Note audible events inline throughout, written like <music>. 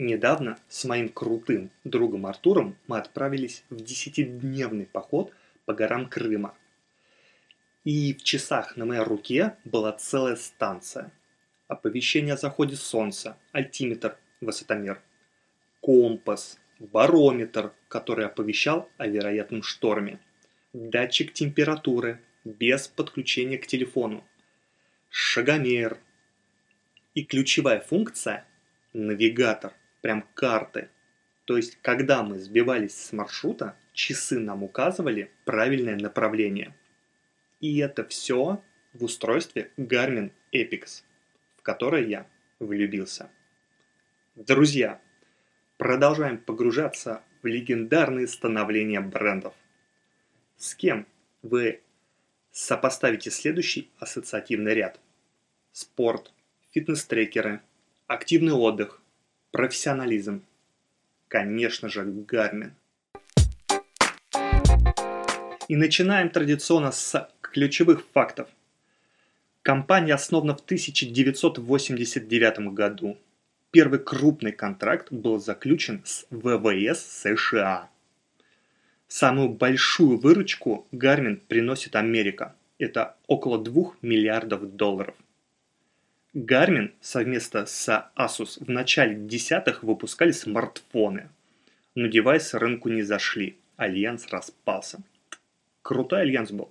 Недавно с моим крутым другом Артуром мы отправились в десятидневный поход по горам Крыма. И в часах на моей руке была целая станция. Оповещение о заходе солнца, альтиметр, высотомер, компас, барометр, который оповещал о вероятном шторме, датчик температуры без подключения к телефону, шагомер и ключевая функция – навигатор – прям карты. То есть, когда мы сбивались с маршрута, часы нам указывали правильное направление. И это все в устройстве Garmin Epix, в которое я влюбился. Друзья, продолжаем погружаться в легендарные становления брендов. С кем вы сопоставите следующий ассоциативный ряд? Спорт, фитнес-трекеры, активный отдых – Профессионализм. Конечно же, Гармин. И начинаем традиционно с ключевых фактов. Компания основана в 1989 году. Первый крупный контракт был заключен с ВВС США. Самую большую выручку Garmin приносит Америка. Это около 2 миллиардов долларов. Garmin совместно с Asus в начале десятых выпускали смартфоны, но девайсы рынку не зашли, альянс распался. Крутой альянс был.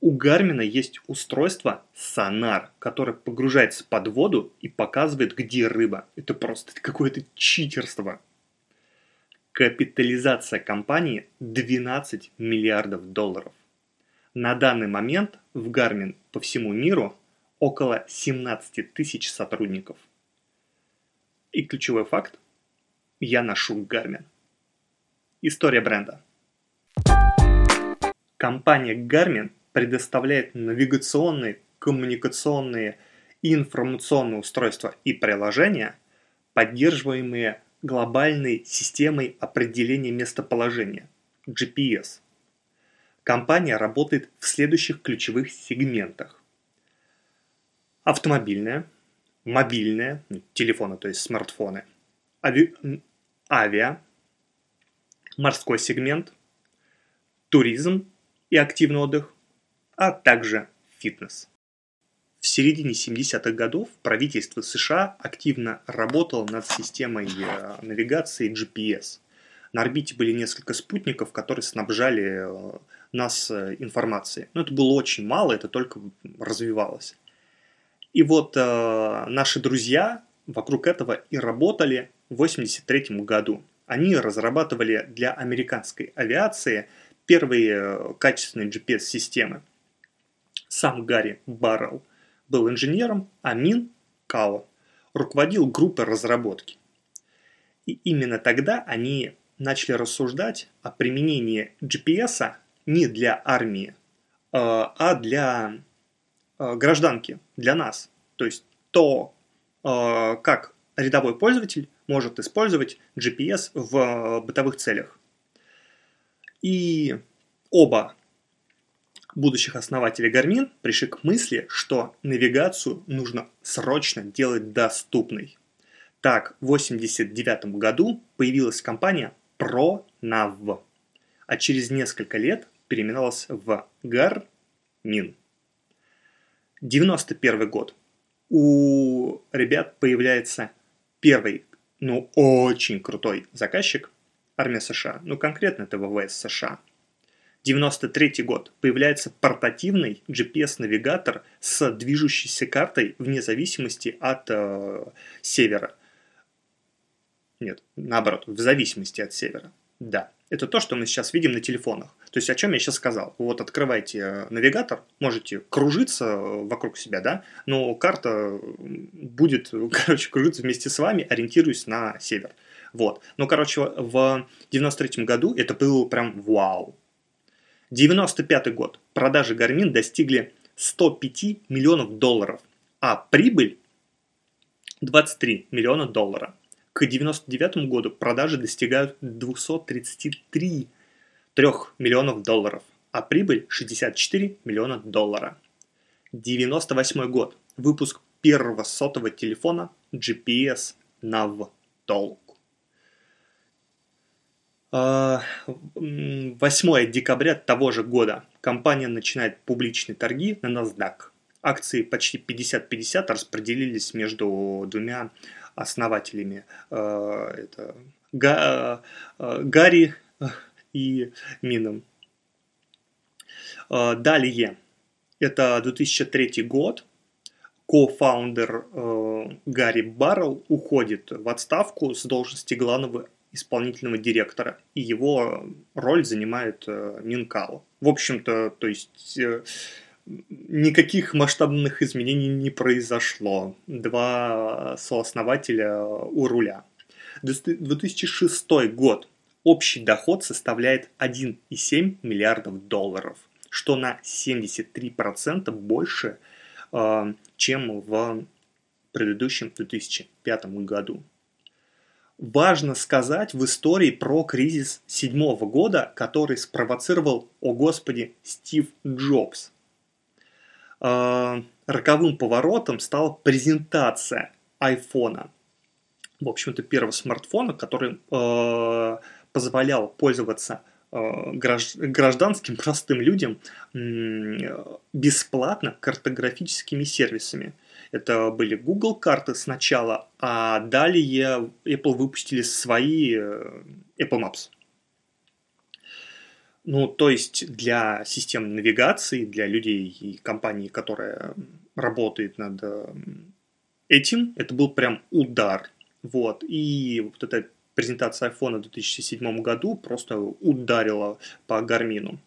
У Гармина есть устройство сонар, которое погружается под воду и показывает, где рыба. Это просто какое-то читерство. Капитализация компании 12 миллиардов долларов. На данный момент в Garmin по всему миру около 17 тысяч сотрудников. И ключевой факт – я ношу Garmin. История бренда. Компания Garmin предоставляет навигационные, коммуникационные и информационные устройства и приложения, поддерживаемые глобальной системой определения местоположения – GPS. Компания работает в следующих ключевых сегментах автомобильная, мобильная, ну, телефоны, то есть смартфоны, ави... авиа, морской сегмент, туризм и активный отдых, а также фитнес. В середине 70-х годов правительство США активно работало над системой э, навигации GPS. На орбите были несколько спутников, которые снабжали э, нас э, информацией. Но это было очень мало, это только развивалось. И вот э, наши друзья вокруг этого и работали в 1983 году. Они разрабатывали для американской авиации первые э, качественные GPS-системы. Сам Гарри Баррелл был инженером, а Мин Као руководил группой разработки. И именно тогда они начали рассуждать о применении GPS не для армии, э, а для гражданки для нас. То есть то, э, как рядовой пользователь может использовать GPS в э, бытовых целях. И оба будущих основателей Garmin пришли к мысли, что навигацию нужно срочно делать доступной. Так, в 1989 году появилась компания ProNav, а через несколько лет переименовалась в Garmin. 91 год. У ребят появляется первый, ну, очень крутой заказчик, армия США, ну, конкретно это ВВС США. 93 год. Появляется портативный GPS-навигатор с движущейся картой вне зависимости от э, севера. Нет, наоборот, в зависимости от севера. Да, это то, что мы сейчас видим на телефонах. То есть о чем я сейчас сказал? Вот открывайте э, навигатор, можете кружиться э, вокруг себя, да, но карта будет, <laughs> короче, кружиться вместе с вами, ориентируясь на север. Вот. Ну, короче, в 93 году это было прям вау. 95 год. Продажи Garmin достигли 105 миллионов долларов, а прибыль 23 миллиона долларов. К 1999 году продажи достигают 233 3 миллионов долларов, а прибыль 64 миллиона доллара. 98 год. Выпуск первого сотового телефона GPS NAV. толку. 8 а, декабря того же года компания начинает публичные торги на NASDAQ. Акции почти 50-50 распределились между двумя основателями. А, это Гарри и Мином. Далее, это 2003 год, кофаундер э, Гарри Баррелл уходит в отставку с должности главного исполнительного директора, и его роль занимает э, Минкао. В общем-то, то есть э, никаких масштабных изменений не произошло. Два сооснователя у руля. 2006 год. Общий доход составляет 1,7 миллиардов долларов, что на 73% больше, э, чем в предыдущем 2005 году. Важно сказать в истории про кризис седьмого года, который спровоцировал, о господи, Стив Джобс. Э, роковым поворотом стала презентация айфона. В общем-то, первого смартфона, который э, позволял пользоваться Э, гражданским простым людям бесплатно картографическими сервисами. Это были Google карты сначала, а далее Apple выпустили свои э, Apple Maps. Ну, то есть для системы навигации, для людей и компании, которая работает над э, этим, это был прям удар. Вот. И вот эта презентация iPhone в 2007 году просто ударила по Гармину.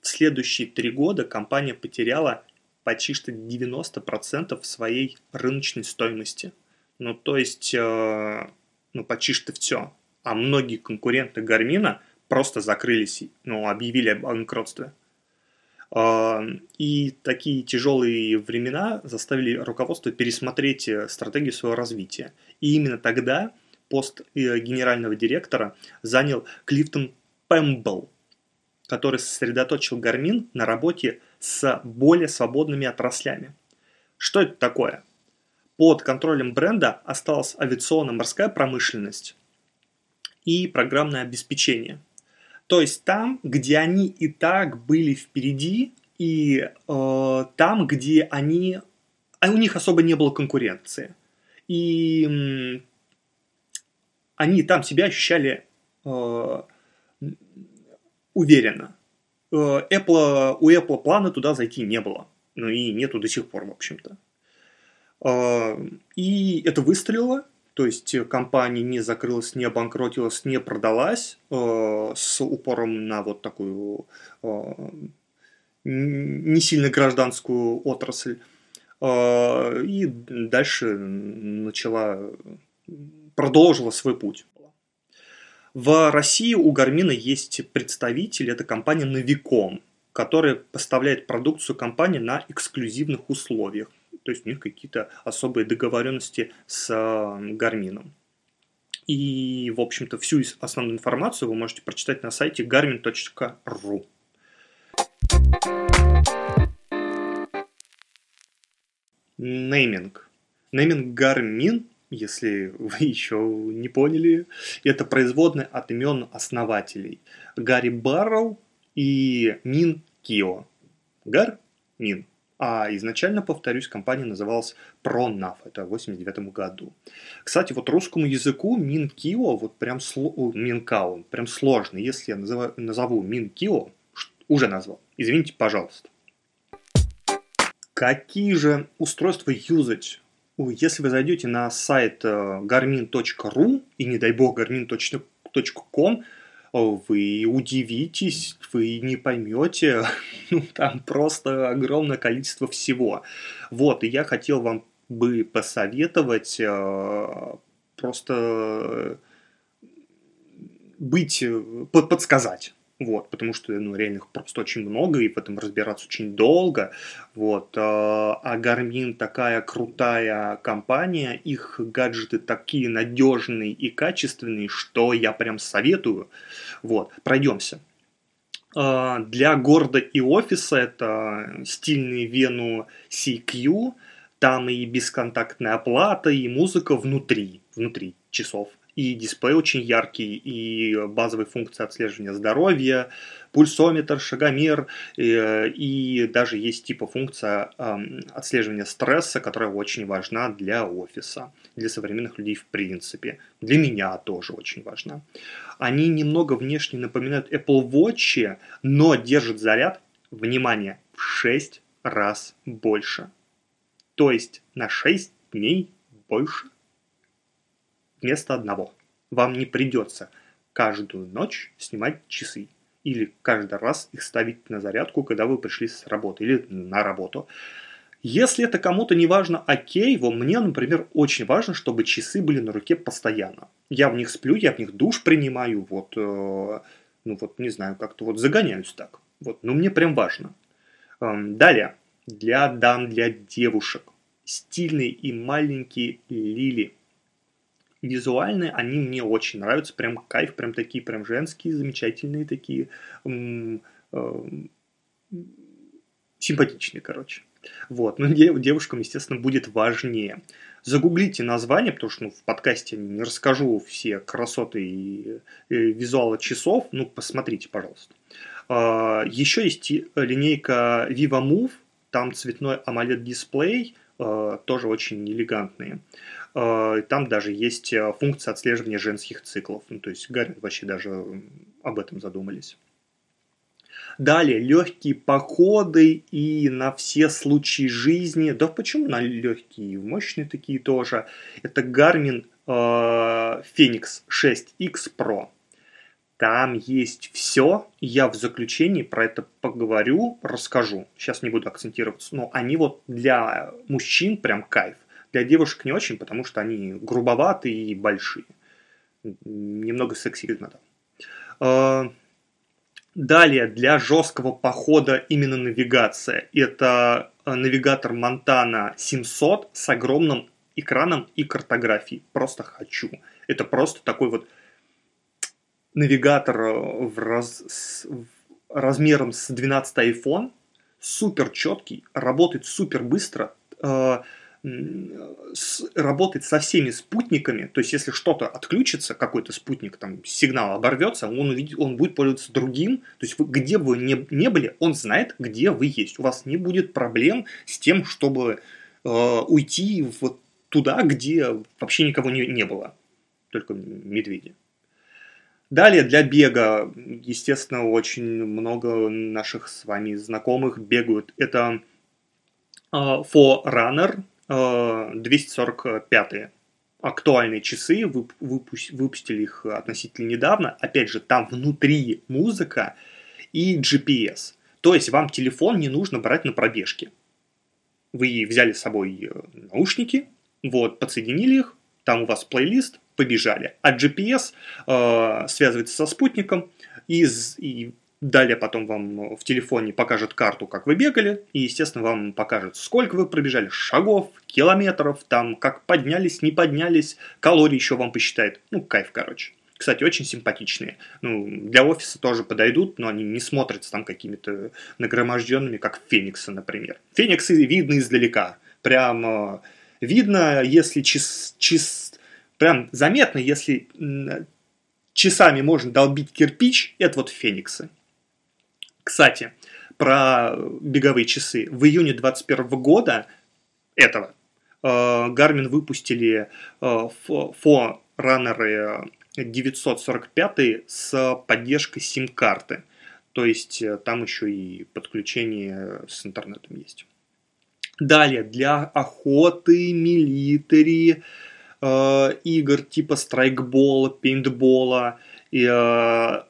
В следующие три года компания потеряла почти что 90% своей рыночной стоимости. Ну, то есть, э, ну, почти что все. А многие конкуренты Гармина просто закрылись, ну, объявили об банкротстве. Э, и такие тяжелые времена заставили руководство пересмотреть э, стратегию своего развития. И именно тогда пост э, генерального директора занял Клифтон Пэмбл, который сосредоточил Гармин на работе с более свободными отраслями. Что это такое? Под контролем бренда осталась авиационно-морская промышленность и программное обеспечение. То есть там, где они и так были впереди, и э, там, где они, а у них особо не было конкуренции. И они там себя ощущали э, уверенно. Э, Apple, у Apple плана туда зайти не было. Ну и нету до сих пор, в общем-то. Э, и это выстрелило. То есть компания не закрылась, не обанкротилась, не продалась э, с упором на вот такую не сильно гражданскую отрасль. И дальше начала продолжила свой путь. В России у Гармина есть представитель, это компания Новиком, которая поставляет продукцию компании на эксклюзивных условиях. То есть у них какие-то особые договоренности с Гармином. И, в общем-то, всю основную информацию вы можете прочитать на сайте garmin.ru. Нейминг. Нейминг Garmin если вы еще не поняли, это производные от имен основателей Гарри Барроу и Мин Кио. Гар Мин. А изначально, повторюсь, компания называлась ProNav, это в 89 году. Кстати, вот русскому языку Мин Кио, вот прям сло... Минкао, прям сложно. Если я назову, назову Мин Кио, уже назвал, извините, пожалуйста. Какие же устройства юзать если вы зайдете на сайт э, garmin.ru и, не дай бог, garmin.com, вы удивитесь, вы не поймете, <laughs> ну, там просто огромное количество всего. Вот, и я хотел вам бы посоветовать э, просто быть, э, подсказать вот, потому что, ну, реально их просто очень много, и в этом разбираться очень долго, вот, а, а Garmin такая крутая компания, их гаджеты такие надежные и качественные, что я прям советую, вот, пройдемся. А, для города и офиса это стильный Вену CQ, там и бесконтактная оплата, и музыка внутри, внутри часов и дисплей очень яркий, и базовые функции отслеживания здоровья, пульсометр, шагомер, и, и даже есть типа функция э, отслеживания стресса, которая очень важна для офиса, для современных людей в принципе. Для меня тоже очень важна. Они немного внешне напоминают Apple Watch, но держат заряд, внимание, в 6 раз больше. То есть на 6 дней больше вместо одного. Вам не придется каждую ночь снимать часы или каждый раз их ставить на зарядку, когда вы пришли с работы или на работу. Если это кому-то не важно, окей, вот мне, например, очень важно, чтобы часы были на руке постоянно. Я в них сплю, я в них душ принимаю, вот, э, ну вот, не знаю, как-то вот загоняюсь так. Вот, ну мне прям важно. Эм, далее, для дам, для девушек. Стильные и маленькие лили визуально они мне очень нравятся, прям кайф, прям такие, прям женские, замечательные такие, м- э- симпатичные, короче. Вот, но девушкам, естественно, будет важнее. Загуглите название, потому что ну, в подкасте не расскажу все красоты и, и визуала часов, ну, посмотрите, пожалуйста. А, еще есть линейка Viva Move, там цветной AMOLED-дисплей, а, тоже очень элегантные. А, там даже есть э, функция отслеживания женских циклов. Ну, то есть Гарри вообще даже об этом задумались. Далее, легкие походы и на все случаи жизни. Да почему на легкие? Мощные такие тоже. Это Garmin э, Phoenix 6X Pro. Там есть все. Я в заключении про это поговорю, расскажу. Сейчас не буду акцентироваться. Но они вот для мужчин прям кайф. Для девушек не очень, потому что они грубоватые и большие. Немного сексизма там. Далее, для жесткого похода именно навигация. Это а, навигатор Montana 700 с огромным экраном и картографией. Просто хочу. Это просто такой вот навигатор э, в раз, с, размером с 12 iPhone. Супер четкий, работает супер быстро. Э, работает со всеми спутниками, то есть если что-то отключится, какой-то спутник, там сигнал оборвется, он, увидит, он будет пользоваться другим, то есть вы, где бы вы не, не были, он знает, где вы есть. У вас не будет проблем с тем, чтобы э, уйти вот туда, где вообще никого не, не было, только медведи. Далее для бега, естественно, очень много наших с вами знакомых бегают. Это uh, Forerunner, 245 актуальные часы, выпустили их относительно недавно. Опять же, там внутри музыка и GPS. То есть вам телефон не нужно брать на пробежке. Вы взяли с собой э, наушники, вот, подсоединили их, там у вас плейлист, побежали. А GPS э, связывается со спутником, и, и Далее потом вам в телефоне покажет карту, как вы бегали, и, естественно, вам покажет, сколько вы пробежали шагов, километров, там, как поднялись, не поднялись, калории еще вам посчитает. Ну, кайф, короче. Кстати, очень симпатичные. Ну, для офиса тоже подойдут, но они не смотрятся там какими-то нагроможденными, как Фениксы, например. Фениксы видны издалека. Прям э, видно, если час, час... Прям заметно, если часами можно долбить кирпич, это вот Фениксы. Кстати, про беговые часы. В июне 2021 года этого э, Garmin выпустили э, Forerunner 945 с поддержкой сим-карты. То есть э, там еще и подключение с интернетом есть. Далее, для охоты, милитари, э, игр типа страйкбола, пейнтбола, и, э,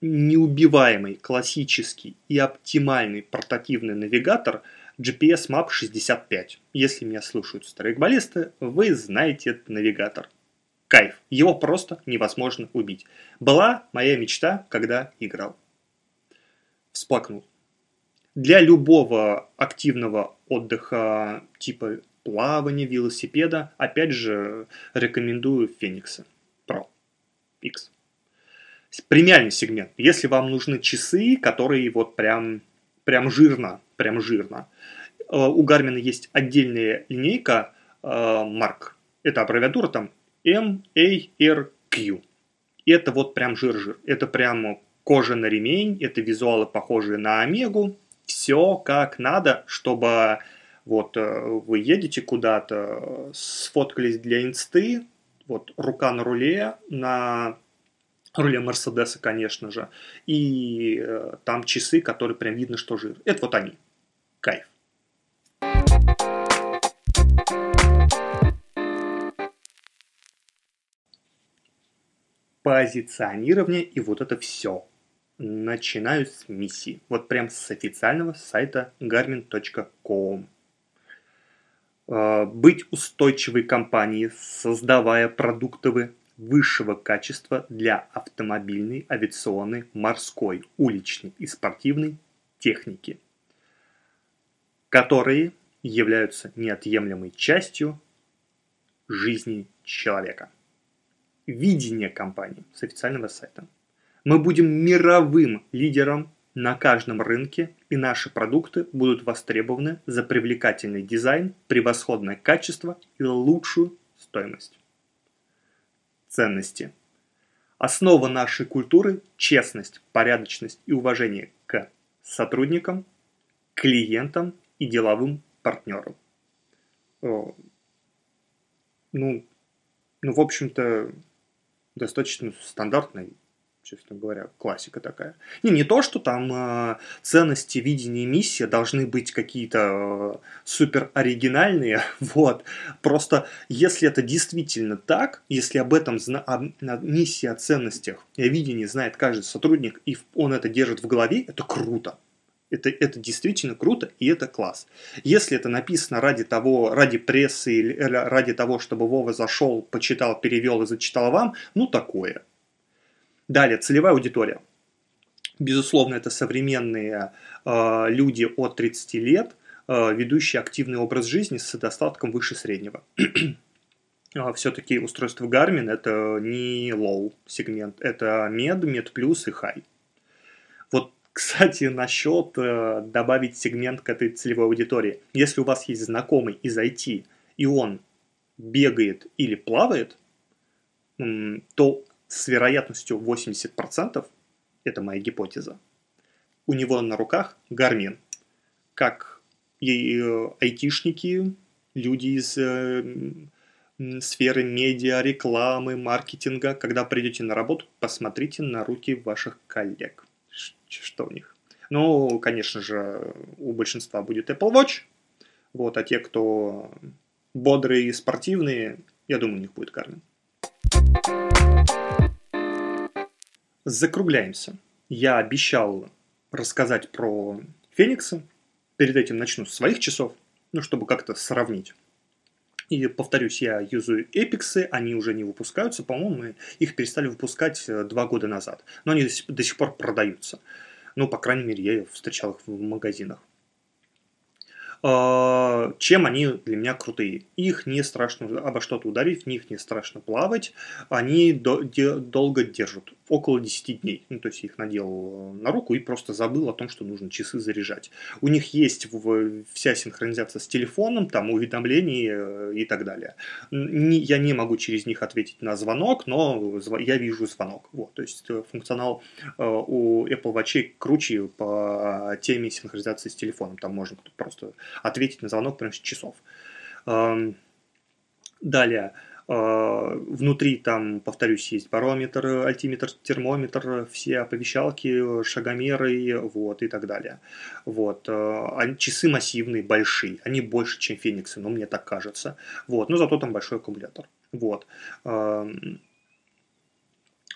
неубиваемый, классический и оптимальный портативный навигатор GPS Map 65. Если меня слушают страйкболисты, вы знаете этот навигатор. Кайф. Его просто невозможно убить. Была моя мечта, когда играл. Всплакнул. Для любого активного отдыха типа плавания, велосипеда, опять же, рекомендую Феникса Pro X премиальный сегмент. Если вам нужны часы, которые вот прям, прям жирно, прям жирно. Э, у Garmin есть отдельная линейка э, марк. Это аббревиатура там M, A, R. Q. Это вот прям жир-жир. Это прям кожа на ремень, это визуалы похожие на Омегу. Все как надо, чтобы вот э, вы едете куда-то, сфоткались для инсты, вот рука на руле, на руле Мерседеса, конечно же, и э, там часы, которые прям видно, что жир. Это вот они. Кайф. Позиционирование и вот это все. Начинаю с миссии. Вот прям с официального сайта garmin.com. Э, быть устойчивой компанией, создавая продукты высшего качества для автомобильной, авиационной, морской, уличной и спортивной техники, которые являются неотъемлемой частью жизни человека. Видение компании с официального сайта. Мы будем мировым лидером на каждом рынке, и наши продукты будут востребованы за привлекательный дизайн, превосходное качество и лучшую стоимость. Ценности. Основа нашей культуры – честность, порядочность и уважение к сотрудникам, клиентам и деловым партнерам. Ну, ну, в общем-то, достаточно стандартный честно говоря, классика такая. Не, не то, что там э, ценности, видение, миссия должны быть какие-то э, супер оригинальные, <laughs> вот. Просто если это действительно так, если об этом зна- о, о миссии, о ценностях и о видении знает каждый сотрудник, и он это держит в голове, это круто. Это, это действительно круто, и это класс. Если это написано ради того, ради прессы или ради того, чтобы Вова зашел, почитал, перевел и зачитал вам, ну такое. Далее, целевая аудитория. Безусловно, это современные э, люди от 30 лет, э, ведущие активный образ жизни с достатком выше среднего. <clears throat> А, Все-таки устройство Garmin это не low сегмент, это Med, Med Plus и High. Вот, <laughs> кстати, насчет э, добавить сегмент к этой целевой аудитории. Если у вас есть знакомый из IT, и он бегает или плавает, то с вероятностью 80%, это моя гипотеза, у него на руках Гармин. Как и э, айтишники, люди из э, сферы медиа, рекламы, маркетинга, когда придете на работу, посмотрите на руки ваших коллег. Что у них? Ну, конечно же, у большинства будет Apple Watch, вот, а те, кто бодрые и спортивные, я думаю, у них будет Garmin. Закругляемся. Я обещал рассказать про Фениксы. Перед этим начну с своих часов, ну, чтобы как-то сравнить. И повторюсь, я юзаю эпиксы, они уже не выпускаются, по-моему, их перестали выпускать э, два года назад. Но они до сих пор продаются. Ну, по крайней мере, я встречал их в магазинах. А, чем они для меня крутые. Их не страшно обо что-то ударить, в них не страшно плавать, они долго держат, около 10 дней. Ну, то есть их надел на руку и просто забыл о том, что нужно часы заряжать. У них есть вся синхронизация с телефоном, там уведомления э, и так далее. Я не могу через них ответить на звонок, но я вижу звонок. Вот, то есть э, функционал э, у Apple Watch круче по теме синхронизации с телефоном. Там можно просто ответить на звонок прямо с часов. Далее, а, внутри там, повторюсь, есть барометр, альтиметр, термометр, все оповещалки, шагомеры, вот, и так далее. Вот. А, часы массивные, большие, они больше, чем фениксы, но мне так кажется. Вот. Но зато там большой аккумулятор. Вот.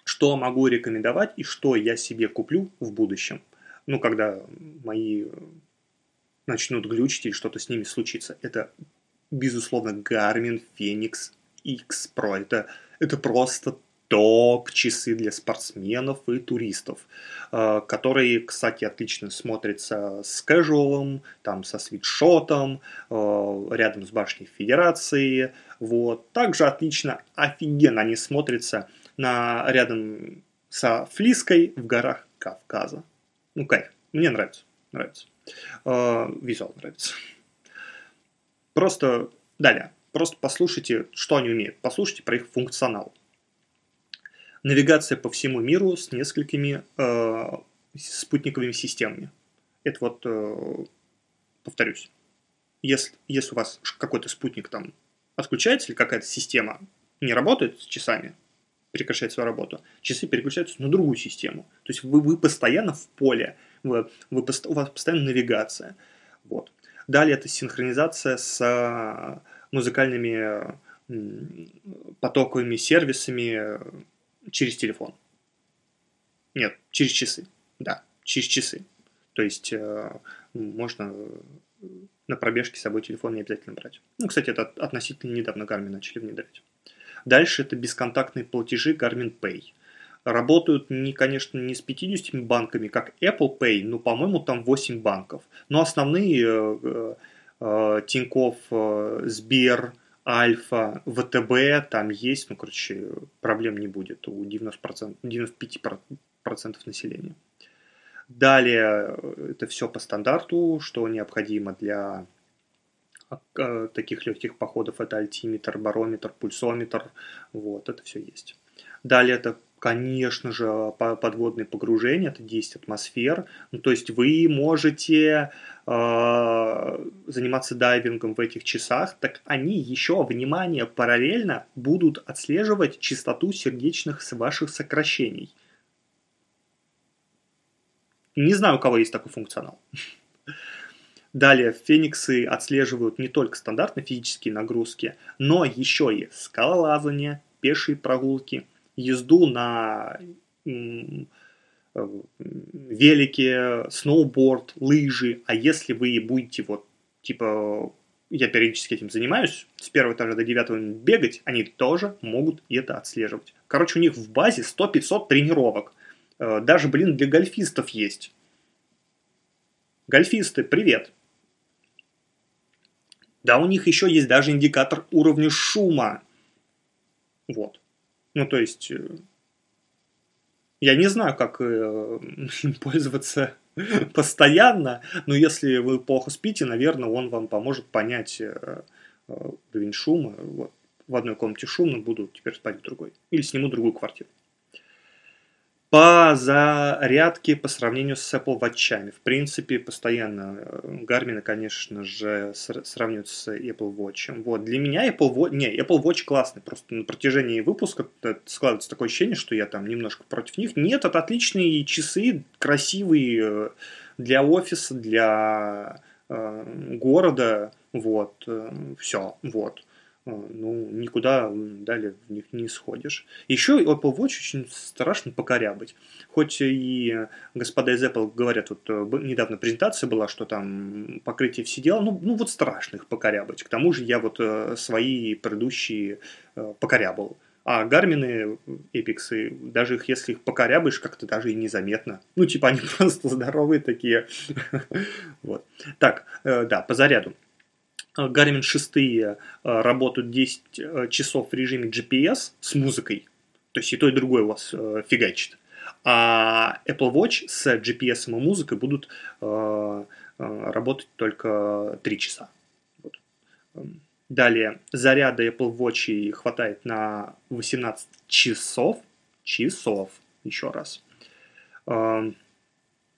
Что могу рекомендовать и что я себе куплю в будущем? Ну, когда мои начнут глючить или что-то с ними случится. Это, безусловно, Garmin Phoenix X Pro. Это, это просто топ часы для спортсменов и туристов, э, которые, кстати, отлично смотрятся с casual, там со свитшотом, э, рядом с башней Федерации. Вот. Также отлично, офигенно они смотрятся на, рядом со Флиской в горах Кавказа. Ну, кайф. Мне нравится. Нравится. Э, визуал нравится. Просто далее. Просто послушайте, что они умеют. Послушайте про их функционал. Навигация по всему миру с несколькими э, спутниковыми системами. Это вот, э, повторюсь, если, если у вас какой-то спутник там отключается или какая-то система не работает с часами, прекращает свою работу, часы переключаются на другую систему. То есть вы, вы постоянно в поле, вы, вы, у вас постоянно навигация. Вот. Далее это синхронизация с музыкальными потоковыми сервисами через телефон. Нет, через часы. Да, через часы. То есть э, можно на пробежке с собой телефон не обязательно брать. Ну, кстати, это относительно недавно Garmin начали внедрять. Дальше это бесконтактные платежи Garmin Pay. Работают, не, конечно, не с 50 банками, как Apple Pay, но, по-моему, там 8 банков. Но основные э, э, Тинькофф, э, Сбер, Альфа, ВТБ, там есть, ну, короче, проблем не будет у 90%, 95% населения. Далее это все по стандарту, что необходимо для таких легких походов. Это альтиметр, барометр, пульсометр. Вот, это все есть. Далее это конечно же, подводные погружения, это 10 атмосфер. Ну, то есть вы можете э, заниматься дайвингом в этих часах, так они еще, внимание, параллельно будут отслеживать частоту сердечных ваших сокращений. Не знаю, у кого есть такой функционал. Далее, фениксы отслеживают не только стандартные физические нагрузки, но еще и скалолазание, пешие прогулки, езду на велике, сноуборд, лыжи. А если вы будете вот, типа, я периодически этим занимаюсь, с первого этажа до девятого бегать, они тоже могут это отслеживать. Короче, у них в базе 100-500 тренировок. Э, даже, блин, для гольфистов есть. Гольфисты, привет! Да, у них еще есть даже индикатор уровня шума. Вот. Ну, то есть, э, я не знаю, как э, им <laughs> пользоваться <laughs> постоянно, но если вы плохо спите, наверное, он вам поможет понять э, уровень шума. Вот. В одной комнате шумно, буду теперь спать в другой. Или сниму другую квартиру по зарядке по сравнению с Apple Watch. В принципе, постоянно Garmin, конечно же, сравнивают с Apple Watch. Вот. Для меня Apple Watch... Не, Apple Watch классный. Просто на протяжении выпуска складывается такое ощущение, что я там немножко против них. Нет, это отличные часы, красивые э, для офиса, для э, города. Вот. Э, Все. Вот. Ну, никуда далее в них не сходишь. Еще Apple Watch очень страшно покорябать. Хоть и господа из Apple говорят, вот э, недавно презентация была, что там покрытие все дела, ну, ну вот страшно их покорябать. К тому же я вот э, свои предыдущие э, покорябал. А гармины, эпиксы, даже их, если их покорябаешь, как-то даже и незаметно. Ну, типа, они <laughs> просто здоровые такие. <laughs> вот. Так, да, по заряду. Garmin 6 э, работают 10 э, часов в режиме GPS с музыкой, то есть и то, и другое у вас фигачит. А Apple Watch с GPS и музыкой будут работать только 3 часа. Вот. Далее, заряда Apple Watch хватает на 18 часов. Часов, еще раз.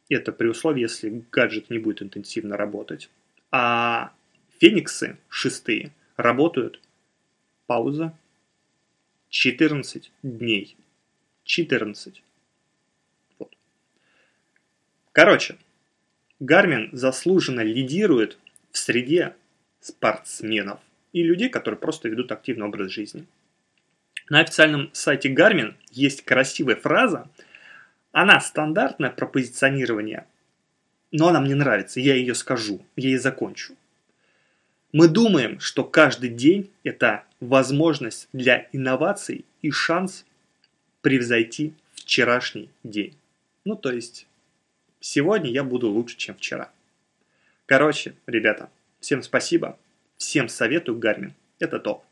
Это при условии, если гаджет не будет интенсивно работать. А Фениксы шестые работают. Пауза. 14 дней. 14. Вот. Короче, Гармин заслуженно лидирует в среде спортсменов и людей, которые просто ведут активный образ жизни. На официальном сайте Garmin есть красивая фраза. Она стандартная про позиционирование, но она мне нравится, я ее скажу, я ее закончу. Мы думаем, что каждый день – это возможность для инноваций и шанс превзойти вчерашний день. Ну, то есть, сегодня я буду лучше, чем вчера. Короче, ребята, всем спасибо, всем советую Гармин. Это топ.